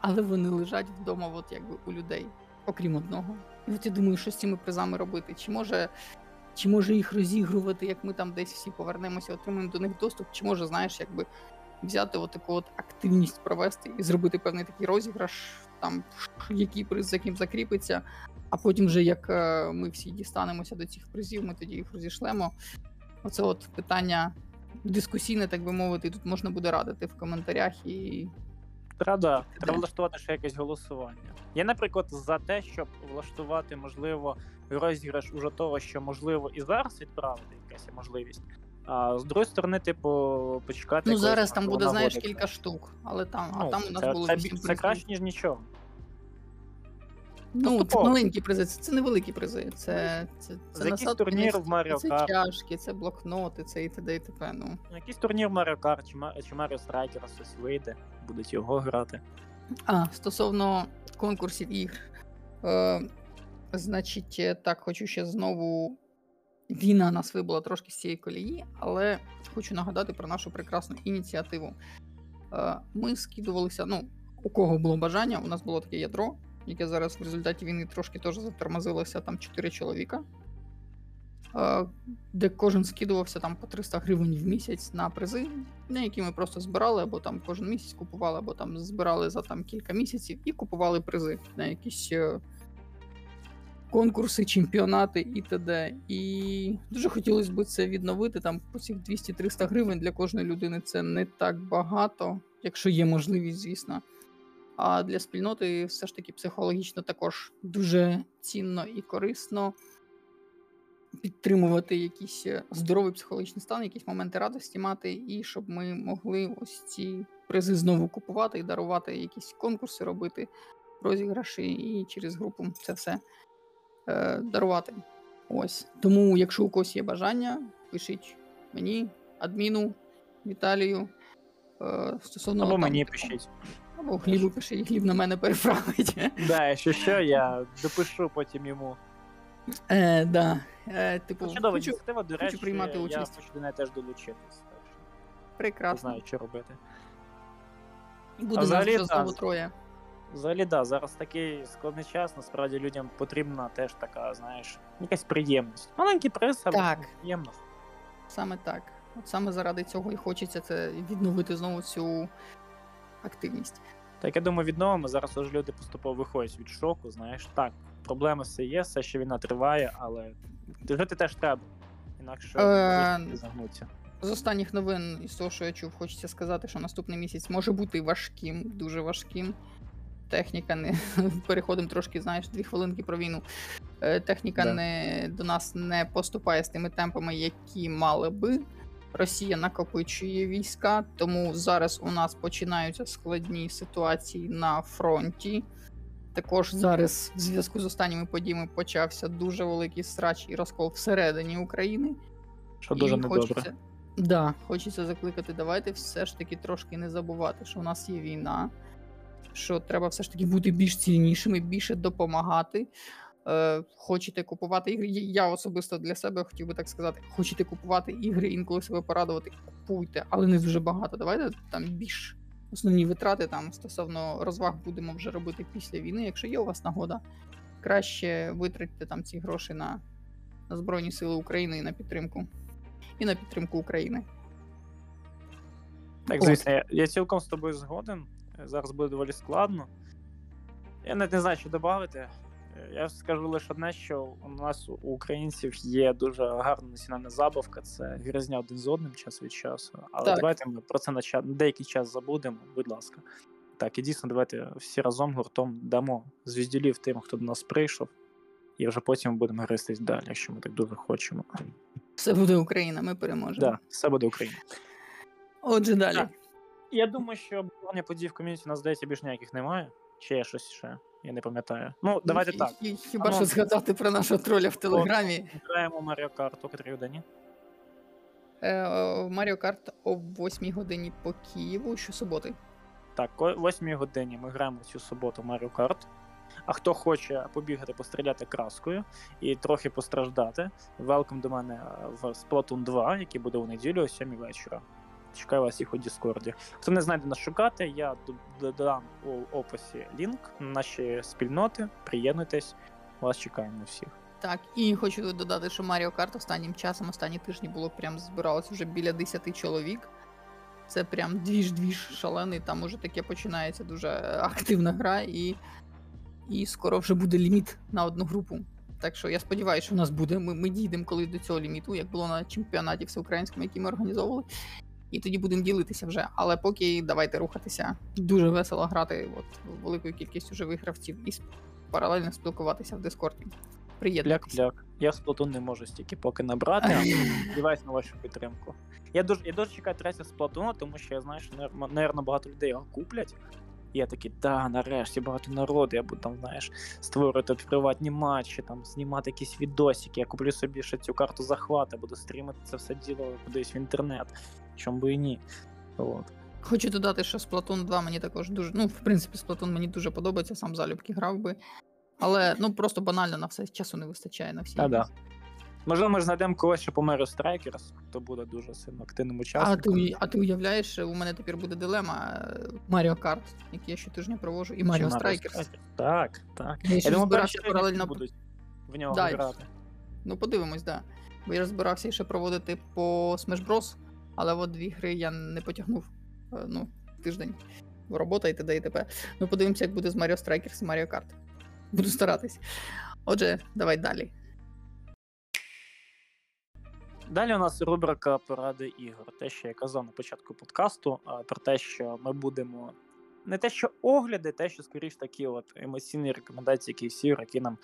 але вони лежать вдома, от якби у людей, окрім одного. І от я думаю, що з цими призами робити? Чи може, чи може їх розігрувати, як ми там десь всі повернемося, отримаємо до них доступ, чи може, знаєш, якби взяти от таку от активність провести і зробити певний такий розіграш, там який приз за ким закріпиться, а потім вже як е, ми всі дістанемося до цих призів, ми тоді їх розішлемо. Оце от питання дискусійне, так би мовити, тут можна буде радити в коментарях і. Треба, треба влаштувати ще якесь голосування. Я, наприклад, за те, щоб влаштувати, можливо, розіграш уже того, що можливо і зараз відправити якась можливість. А з другої сторони, типу, почекати. Ну зараз там буде, знаєш, кілька штук, але там, а Ну, там у нас це, було це, це краще, ніж нічого. Ну, це маленькі призи, це, це невеликі призи. Це, це, це За якийсь насадки, турнір в Mario це Kart. чашки, це блокноти, це і т.д. і т.п. Ну. Якийсь турнір Mario Kart чи, Ма- чи Mario Strikers щось вийде, будуть його грати. А, стосовно конкурсів ігр. Е, значить, е, так, хочу ще знову. Війна нас вибила трошки з цієї колії, але хочу нагадати про нашу прекрасну ініціативу. Е, ми скидувалися, ну, у кого було бажання, у нас було таке ядро, яке зараз в результаті війни трошки теж затормозилося, там 4 чоловіка. Де кожен скидувався там по 300 гривень в місяць на призи, на які ми просто збирали, або там кожен місяць купували, або там збирали за там кілька місяців і купували призи на якісь е, конкурси, чемпіонати і т.д. І дуже хотілося б це відновити. Там по цих 200-300 гривень для кожної людини це не так багато, якщо є можливість, звісно. А для спільноти все ж таки психологічно також дуже цінно і корисно підтримувати якийсь е, здоровий психологічний стан, якісь моменти радості мати, і щоб ми могли ось ці призи знову купувати і дарувати якісь конкурси робити, розіграші, і через групу це все е, дарувати. Ось. Тому, якщо у когось є бажання, пишіть мені, адміну, Віталію. Е, стосовно Або мені пишіть. Або хлібу пиши, і хліб на мене переправить. Да, якщо що, я допишу потім йому. Е, да. Е, типу, Чудова хочу... ініціатива, до хочу речі, приймати я участь. хочу до неї теж долучитись. Так що не Прекрасно. знаю, що робити. Буде А нас взагалі, вже та, знову троє. Взагалі, да, зараз такий складний час, насправді людям потрібна теж така, знаєш, якась приємність. Маленький приз, але Так. приємно. Саме так. От саме заради цього і хочеться це відновити знову цю активність. Так, я думаю, відновимо. Зараз уже люди поступово виходять від шоку, знаєш. Так, проблеми все є, все ще війна триває, але жити теж треба. Інакше Е, загнуться. З останніх новин і з того, що я чув, хочеться сказати, що наступний місяць може бути важким, дуже важким. Техніка не [LAUGHS] переходимо трошки, знаєш, дві хвилинки про війну. Е, Техніка Да. не до нас не поступає з тими темпами, які мали би. Росія накопичує війська, тому зараз у нас починаються складні ситуації на фронті. Також зараз, в зв'язку з останніми подіями, почався дуже великий срач і розкол всередині України. Що дуже недобре. хочеться, да, хочеться закликати, давайте все ж таки трошки не забувати, що у нас є війна, що треба все ж таки бути більш цільнішими, більше допомагати. Е, хочете купувати ігри. Я- особисто для себе хотів би так сказати: хочете купувати ігри, інколи себе порадувати, купуйте, але не дуже багато. Давайте там більш основні витрати там стосовно розваг будемо вже робити після війни. Якщо є у вас нагода, краще витратьте там ці гроші на, на Збройні Сили України і на підтримку. І на підтримку України. Так, звісно, я, я цілком з тобою згоден. Зараз буде доволі складно. Я навіть не знаю, що додати. Я скажу лише одне, що у нас у українців є дуже гарна національна забавка це гризня один з одним час від часу. Але Так. давайте ми про це на, деякий час забудемо, будь ласка. Так, і дійсно, давайте всі разом гуртом дамо звіздюлів тим, хто до нас прийшов, і вже потім будемо гристись далі, якщо ми так дуже хочемо. Все буде Україна, ми переможемо. Да, все буде Україна. Отже, далі. Так. Я думаю, що обговорення подій в ком'юніті у нас здається більш ніяких немає. Чи є щось ще? Я не пам'ятаю. Ну, давайте так. хі- Хіба Ну, що згадати про нашого троля в Телеграмі. Граємо Маріо Карту, котрій годині. Е, Маріо Карт о 8 годині по Києву щосуботи. Так, о 8 годині ми граємо цю суботу Mario Kart. А хто хоче побігати, постріляти краскою і трохи постраждати, велком до мене в Splatoon 2, який буде у неділю о 7 вечора. Чекаю вас їх у Діскорді. Хто не знайде нас шукати, я додам у описі лінк на наші спільноти. Приєднуйтесь, вас чекаємо всіх. Так, і хочу додати, що Маріо Карт останнім часом, останні тижні було прям збиралось вже біля 10 чоловік. Це прям двіж-двіж шалений, там уже таке починається дуже активна гра, і, і скоро вже буде ліміт на одну групу. Так що я сподіваюся, що у нас буде. Ми, ми дійдемо колись до цього ліміту, як було на чемпіонаті всеукраїнському, який ми організовували. І тоді будемо ділитися вже. Але поки давайте рухатися. Дуже весело грати от, великою кількістю живих гравців і паралельно спілкуватися в Дискорді. Приєднуйтесь. Ляк-ляк. Я в Splatoon не можу стільки поки набрати, а сподіваюсь на вашу підтримку. Я дуже, я дуже чекаю третє Splatoon, тому що я знаю, що напевно багато людей його куплять. Я такий, да, нарешті багато народу, я буду там, знаєш, створювати приватні матчі, там, знімати якісь відосики, я куплю собі ще цю карту захвату, буду стрімити це все діло кудись в інтернет. Чому би і ні. От. Хочу додати, що Splatoon 2 мені також дуже. Ну, в принципі, Splatoon мені дуже подобається, сам залюбки грав би. Але ну просто банально на все часу не вистачає на всі. Та-да. Можливо, ми знайдемо когось, що помер Strikers, хто буде дуже сильно активним А ти, а ти уявляєш, у мене тепер буде дилема Маріо Карт, який я щотижня провожу, і Mario Strikers. Так, так. Я Я думаю, збирався паралельно. будуть в нього Да, грати. Ну, подивимось, да. Бо я збирався ще проводити по Smash Bros, але от дві гри я не потягнув. е, Ну, тиждень. Робота і т.д. і т.п. Ну, подивимося, як буде з Mario Strikers і Mario Kart. Буду старатись. Отже, давай далі. Далі у нас рубрика поради ігор. Те, що я казав на початку подкасту, про те, що ми будемо не те, що огляди, те, що скоріш такі от емоційні рекомендації, які всі, які нам,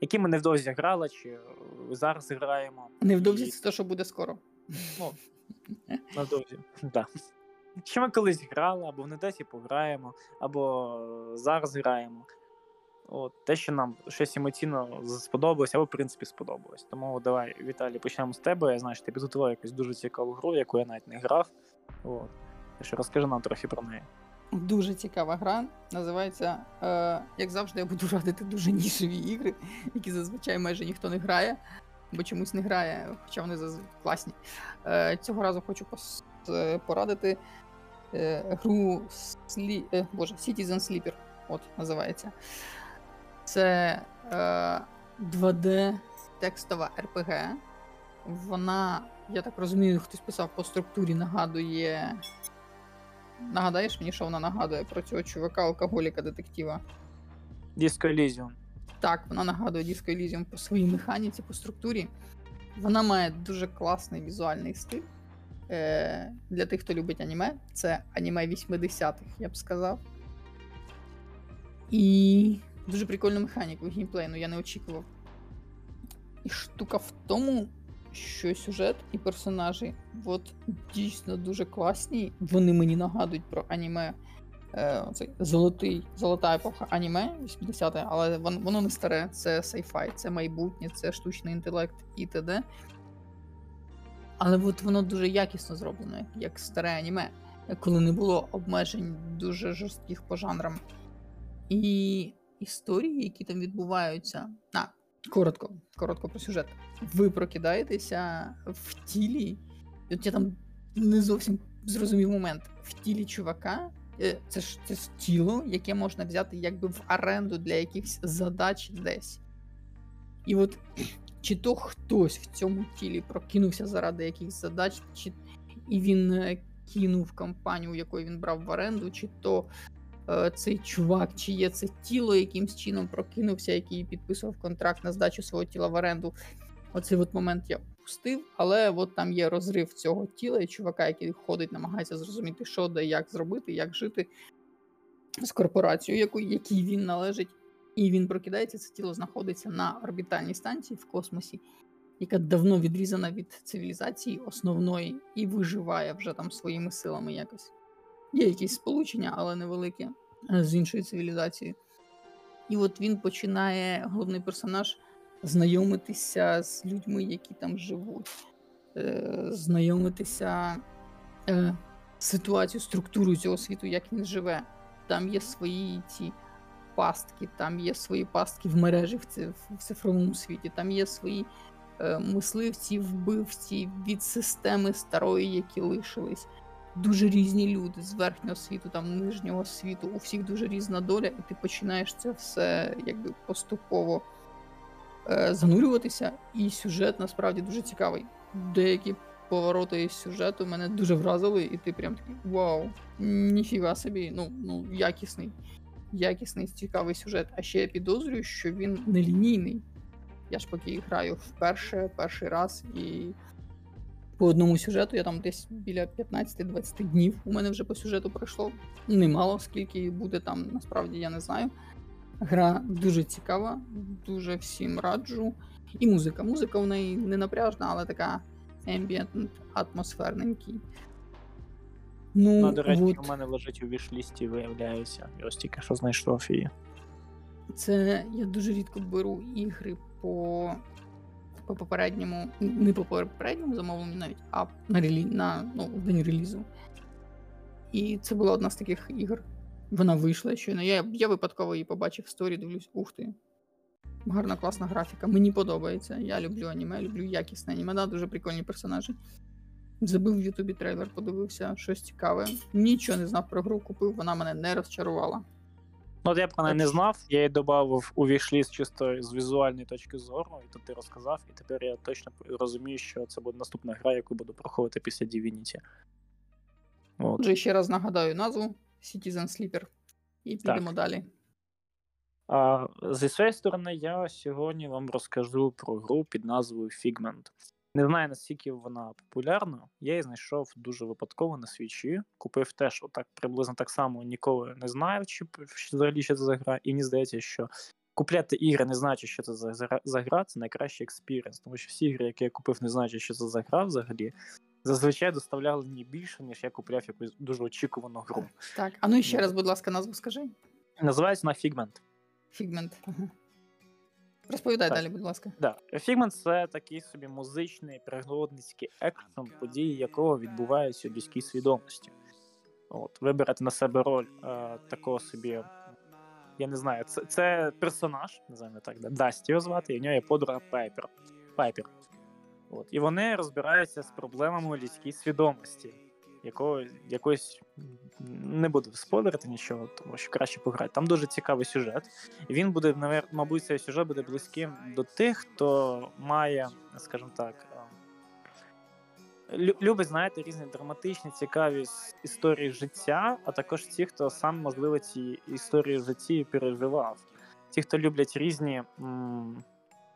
які ми невдовзі грали, чи е, зараз граємо. Невдовзі І- це те, що буде скоро. Ну, Невдовзі. [LAUGHS] Да. Що ми колись грали, або в недесі пограємо, або зараз граємо. От, те, що нам щось емоційно сподобалось, або в принципі сподобалось. Тому давай, Віталій, почнемо з тебе. Я знаю, що ти підготував якусь дуже цікаву гру, яку я навіть не грав. От. Що розкажи нам трохи про неї. Дуже цікава гра. Називається, е, як завжди, я буду [LAUGHS] радити дуже нішеві ігри, які зазвичай майже ніхто не грає, бо чомусь не грає, хоча вони класні. Е, цього разу хочу е, порадити е, гру Слі... е, Боже, Citizen Sleeper. От називається. Це е, 2D текстова RPG. Вона, я так розумію, хтось писав по структурі, нагадує Нагадаєш мені, що вона нагадує про цього чувака, алкоголіка, детектива. Disco Elysium. Так, вона нагадує Disco Elysium по своїй механіці, по структурі. Вона має дуже класний візуальний стиль. Е, для тих, хто любить аніме, це аніме 80-х, я б сказав. І дуже прикольну механіку геймплейну, я не очікував. І штука в тому, що сюжет і персонажі от дійсно дуже класні. Вони мені нагадують про аніме е, оцей золотий, золота епоха аніме 80-те, але воно, воно не старе, це sci-fi, це майбутнє, це штучний інтелект і т.д. Але от воно дуже якісно зроблено, як старе аніме, коли не було обмежень дуже жорстких по жанрам. І історії, які там відбуваються. А, коротко, коротко про сюжет. Ви прокидаєтеся в тілі. От я там не зовсім зрозумів момент. В тілі чувака. Е, Це ж це ж тіло, яке можна взяти якби в оренду для якихось задач десь. І от [CLEARS THROAT] чи то хтось в цьому тілі прокинувся заради якихось задач, чи і він е, кинув компанію, якої він брав в оренду, чи то е, цей чувак, чи є це тіло якимсь чином прокинувся, який підписував контракт на здачу свого тіла в оренду. Оцей от момент я пустив, але от там є розрив цього тіла і чувака, який ходить, намагається зрозуміти, що де, як зробити, як жити з корпорацією, яку, якій він належить. І він прокидається, це тіло знаходиться на орбітальній станції в космосі, яка давно відрізана від цивілізації основної і виживає вже там своїми силами якось. Є якісь сполучення, але невелике з іншою цивілізацією. І от він починає, головний персонаж, знайомитися з людьми, які там живуть, е, знайомитися е, з ситуацією, структурою цього світу, як він живе. Там є свої ці пастки, там є свої пастки в мережі в, цифровому світі, там є свої е, мисливці, вбивці від системи старої, які лишились. Дуже різні люди з верхнього світу, там нижнього світу, у всіх дуже різна доля, і ти починаєш це все якби поступово занурюватися. І сюжет насправді дуже цікавий. Деякі повороти із сюжету мене дуже вразили, і ти прям такий вау, ніфіга собі, ну, ну якісний якісний, цікавий сюжет. А ще я підозрюю, що він нелінійний. Я ж поки граю вперше, перший раз, і по одному сюжету я там десь біля 15-20 днів у мене вже по сюжету пройшло. Немало, скільки буде там, насправді я не знаю. Гра дуже цікава, дуже всім раджу. І музика. Музика в неї не напряжна, але така ембієнт, атмосферненький. Ну, Ну, до речі, от. у мене лежить у вішлісті, виявляється. Я ось тільки що знайшов її. Це я дуже рідко беру ігри по, по попередньому, не по попередньому замовленню навіть, а на релі, на ну, в день релізу. І це була одна з таких ігор. Вона вийшла щойно. Я, я випадково її побачив в сторі, дивлюсь, ух ти. Гарна, класна графіка. Мені подобається. Я люблю аніме, люблю якісне аніме, да, дуже прикольні персонажі. Забив в Ютубі трейлер, подивився, щось цікаве. Нічого не знав про гру, купив, вона мене не розчарувала. Ну, от я про неї не знав, я її додав у вішліст чисто з візуальної точки зору, і тут ти розказав, і тепер я точно розумію, що це буде наступна гра, яку буду проходити після Divinity. От. Отже, ще раз нагадаю назву Citizen Sleeper. І підемо далі. А зі своєї сторони, я сьогодні вам розкажу про гру під назвою Figment. Не знаю, наскільки вона популярна. Я її знайшов дуже випадково на свічі. Купив теж отак приблизно так само, ніколи не знаю, чи взагалі що це за гра. І мені здається, що купляти ігри, не знаючи, що це за, гра, це найкращий experience. Тому що всі ігри, які я купив, не знаючи, що це за гра взагалі, зазвичай доставляли мені більше, ніж я купляв якусь дуже очікувану гру. Так, а ну і ще Ну. раз, будь ласка, назву скажи. Називається вона Figment. Ага. Розповідай Так. далі, будь ласка. Да. Figment — це такий собі музичний пригодницький екшн, події якого відбуваються у людській свідомості. От, ви берете на себе роль е, такого собі. Я не знаю, це, це персонаж, називаємо так, да, Дасті його звати, і в нього є подруга Пайпер. Пайпер. От, і вони розбираються з проблемами у людській свідомості, якого, якоїсь не буду спойлерити нічого, тому що краще пограти. Там дуже цікавий сюжет. І він буде, мабуть, цей сюжет буде близьким до тих, хто має, скажімо так, е, любить, знаєте, різні драматичні, цікаві історії життя, а також ті, хто сам, можливо, ці історії в житті переживав. Ті, хто люблять різні м-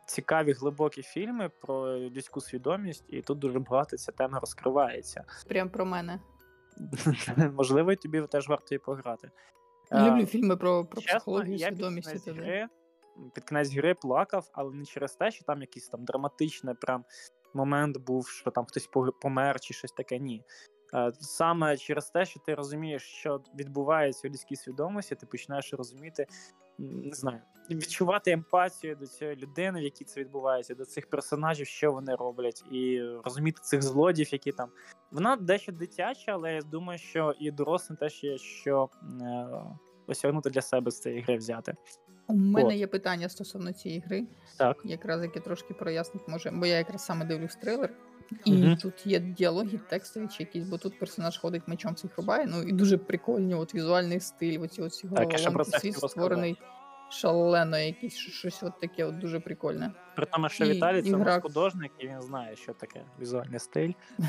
цікаві глибокі фільми про людську свідомість, і тут дуже багато ця тема розкривається. Прям про мене. [LAUGHS] Можливо, і тобі теж варто її пограти. Я Е, люблю фільми про, про Чесно, психологію, я свідомість і кінець гри, під кінець гри плакав, але не через те, що там якийсь там драматичний прям момент був, що там хтось помер чи щось таке. Ні. Е, Саме через те, що ти розумієш, що відбувається у людській свідомості, ти починаєш розуміти, не знаю, відчувати емпатію до цієї людини, в якій це відбувається, до цих персонажів, що вони роблять, і розуміти цих злодіїв, які там. Вона дещо дитяча, але я думаю, що і дорослим теж є що е, осягнути для себе з цієї гри взяти. У мене От. є питання стосовно цієї гри, Так. якраз яке трошки прояснить може, бо я якраз саме дивлюсь трейлер, і Мгм. тут є діалоги, текстові чи якісь, бо тут персонаж ходить мечом всіх рубає. Ну і дуже прикольні, от візуальний стиль, оці оці головоломки, світ створений шалено, якийсь щось от таке, от дуже прикольне. При тому, що І- Віталій це і у нас гра- художник, і він знає, що таке візуальний стиль. [LAUGHS]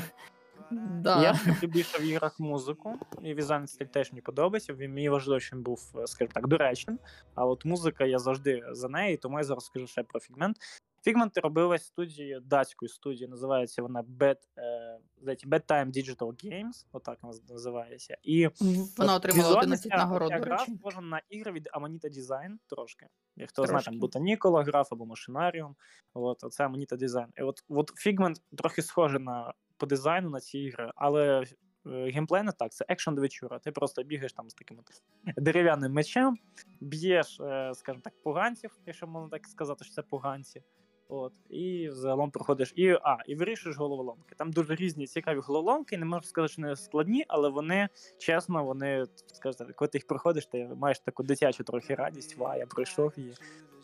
Да. Я люблю більше в іграх музику, і візуальний стиль теж мені подобається. Він мені важливо, що він був, е, скажімо так, доречним. А от музика я завжди за неї, тому я зараз скажу ще про Figment. Фігмент робилась студією датською студією, називається вона Bad, е, здається, Bedtime Digital Games, отак вона називається. І Вона отримала 11 нагород, до речі. схожа на ігри від Amanita Design трошки. Як хто знає, там. Botanicula гра або Machinarium. От, оце Amanita Design. І от, от Figment трохи схожий на по дизайну на ці ігри, але е, геймплей не так, це екшн адвенчура. Ти просто бігаєш там з таким от дерев'яним мечем, б'єш, е, скажімо так, поганців, якщо можна так сказати, що це поганці. От, і загалом проходиш і, а, і вирішуєш головоломки. Там дуже різні цікаві головоломки, не можу сказати, що не складні, але вони, чесно, вони, скажімо коли ти їх проходиш, ти маєш таку дитячу трохи радість, ва, я пройшов її.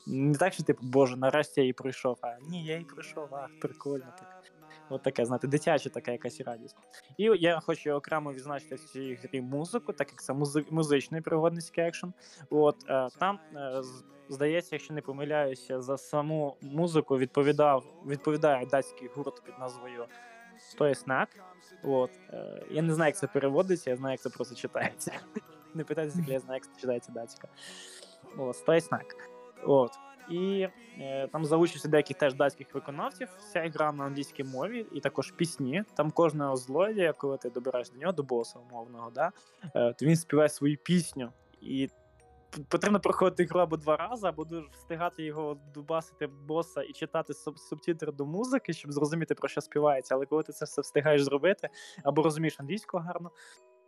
Не так, що типу, боже, нарешті я її пройшов, а ні, я її пройшов, а прикольно так. От таке, знаєте, дитяча така якась радість. І я хочу окремо відзначити в цій грі музику, так як це музи- музичний пригодницький екшен. От е, там, е, здається, якщо не помиляюся, за саму музику відповідав, відповідає датський гурт під назвою Стоє Снак. От, е, я не знаю, як це переводиться, я знаю, як це просто читається. Не питайтеся, я знаю, як це читається датська. От, Стоє Снак. От. І е, там за участю деяких теж датських виконавців. Вся гра на англійській мові, і також пісні. Там кожного злодія, коли ти добираєш до нього, до боса умовного, да, е, то він співає свою пісню. І потрібно проходити гру або два рази, або дуже встигати його дубасити боса і читати суб- субтитри до музики, щоб зрозуміти, про що співається. Але коли ти це все встигаєш зробити, або розумієш англійську гарно,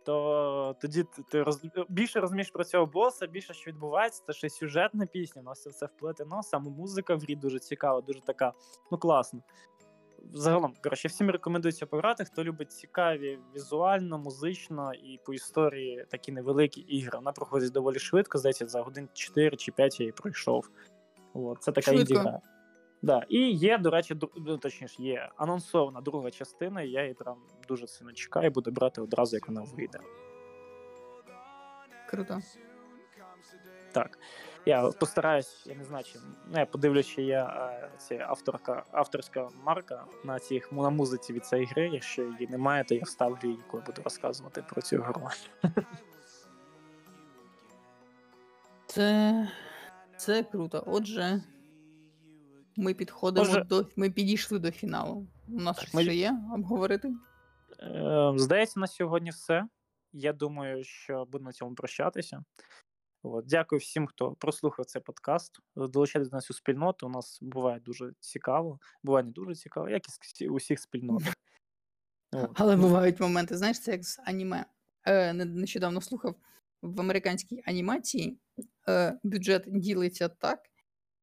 то тоді ти, роз... більше розумієш про цього боса, більше що відбувається, це ще сюжетна пісня, це все вплетено, саме музика в грі дуже цікава, дуже така, ну класна. Загалом, коротше, всім рекомендується пограти, хто любить цікаві візуально, музично і по історії такі невеликі ігри. Вона проходить доволі швидко, здається, за годин 4 чи 5 я її пройшов. От, це така інді-гра. Да. І є, до речі, дру- ну, точніше, є анонсована друга частина, і я її прям дуже сильно чекаю, буду брати одразу, як вона вийде. Круто. Так. Я постараюсь, я не знаю, чи ну, я подивлюсь, чи є е, ці авторка, авторська марка на цих на музиці від цієї гри. Якщо її немає, то я вставлю її, коли буду розказувати про цю гру. [LAUGHS] Це, це круто. Отже, ми підходимо Отже- до. Ми підійшли до фіналу. У нас Так, щось ми- ще є обговорити. Е, здається, на сьогодні все. Я думаю, що буду на цьому прощатися. От, дякую всім, хто прослухав цей подкаст. Долучайтесь до нас у спільноту. У нас буває дуже цікаво, буває не дуже цікаво, як і з- у всіх спільнотах. Але бувають моменти, знаєш, це як з аніме. Е, нещодавно слухав в американській анімації е, бюджет ділиться так,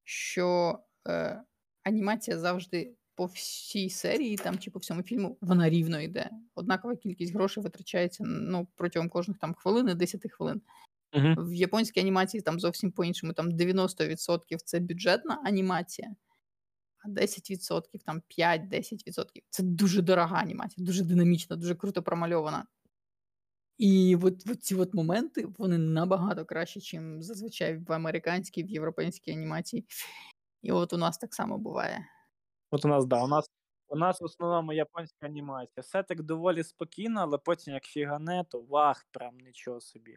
що е, анімація завжди по всій серії там, чи по всьому фільму вона рівно йде. Однакова кількість грошей витрачається ну, протягом кожних там хвилини, 10 хвилин. Мгм. В японській анімації там зовсім по-іншому, там 90% це бюджетна анімація, а 10%, там 5-10% це дуже дорога анімація, дуже динамічна, дуже круто промальована. І от, от ці от моменти вони набагато краще, ніж зазвичай в американській, в європейській анімації. І от у нас так само буває. От у нас, да, у нас, у нас в основному японська анімація. Все так доволі спокійно, але потім як фігане, то вах, прям нічого собі.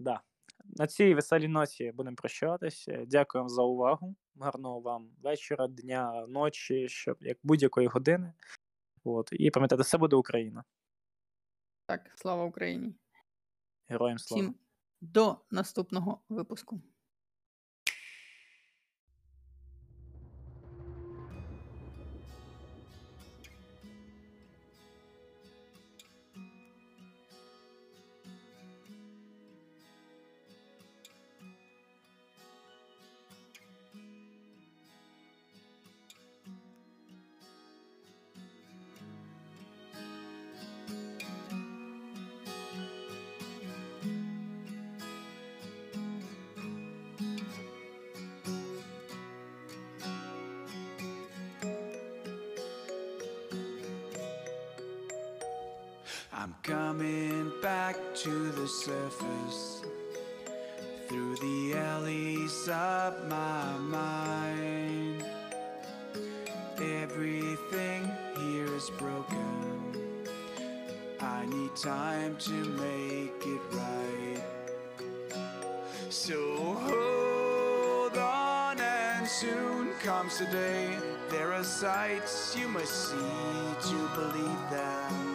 Да. На цій веселій ноті будемо прощатися. Е, Дякуємо за увагу. Гарного вам вечора, дня, ночі, щоб як будь-якої години. От. І пам'ятайте, все буде Україна. Так, слава Україні! Героям слава. Всім до наступного випуску. soon comes today. day. There are sights you must see to believe them.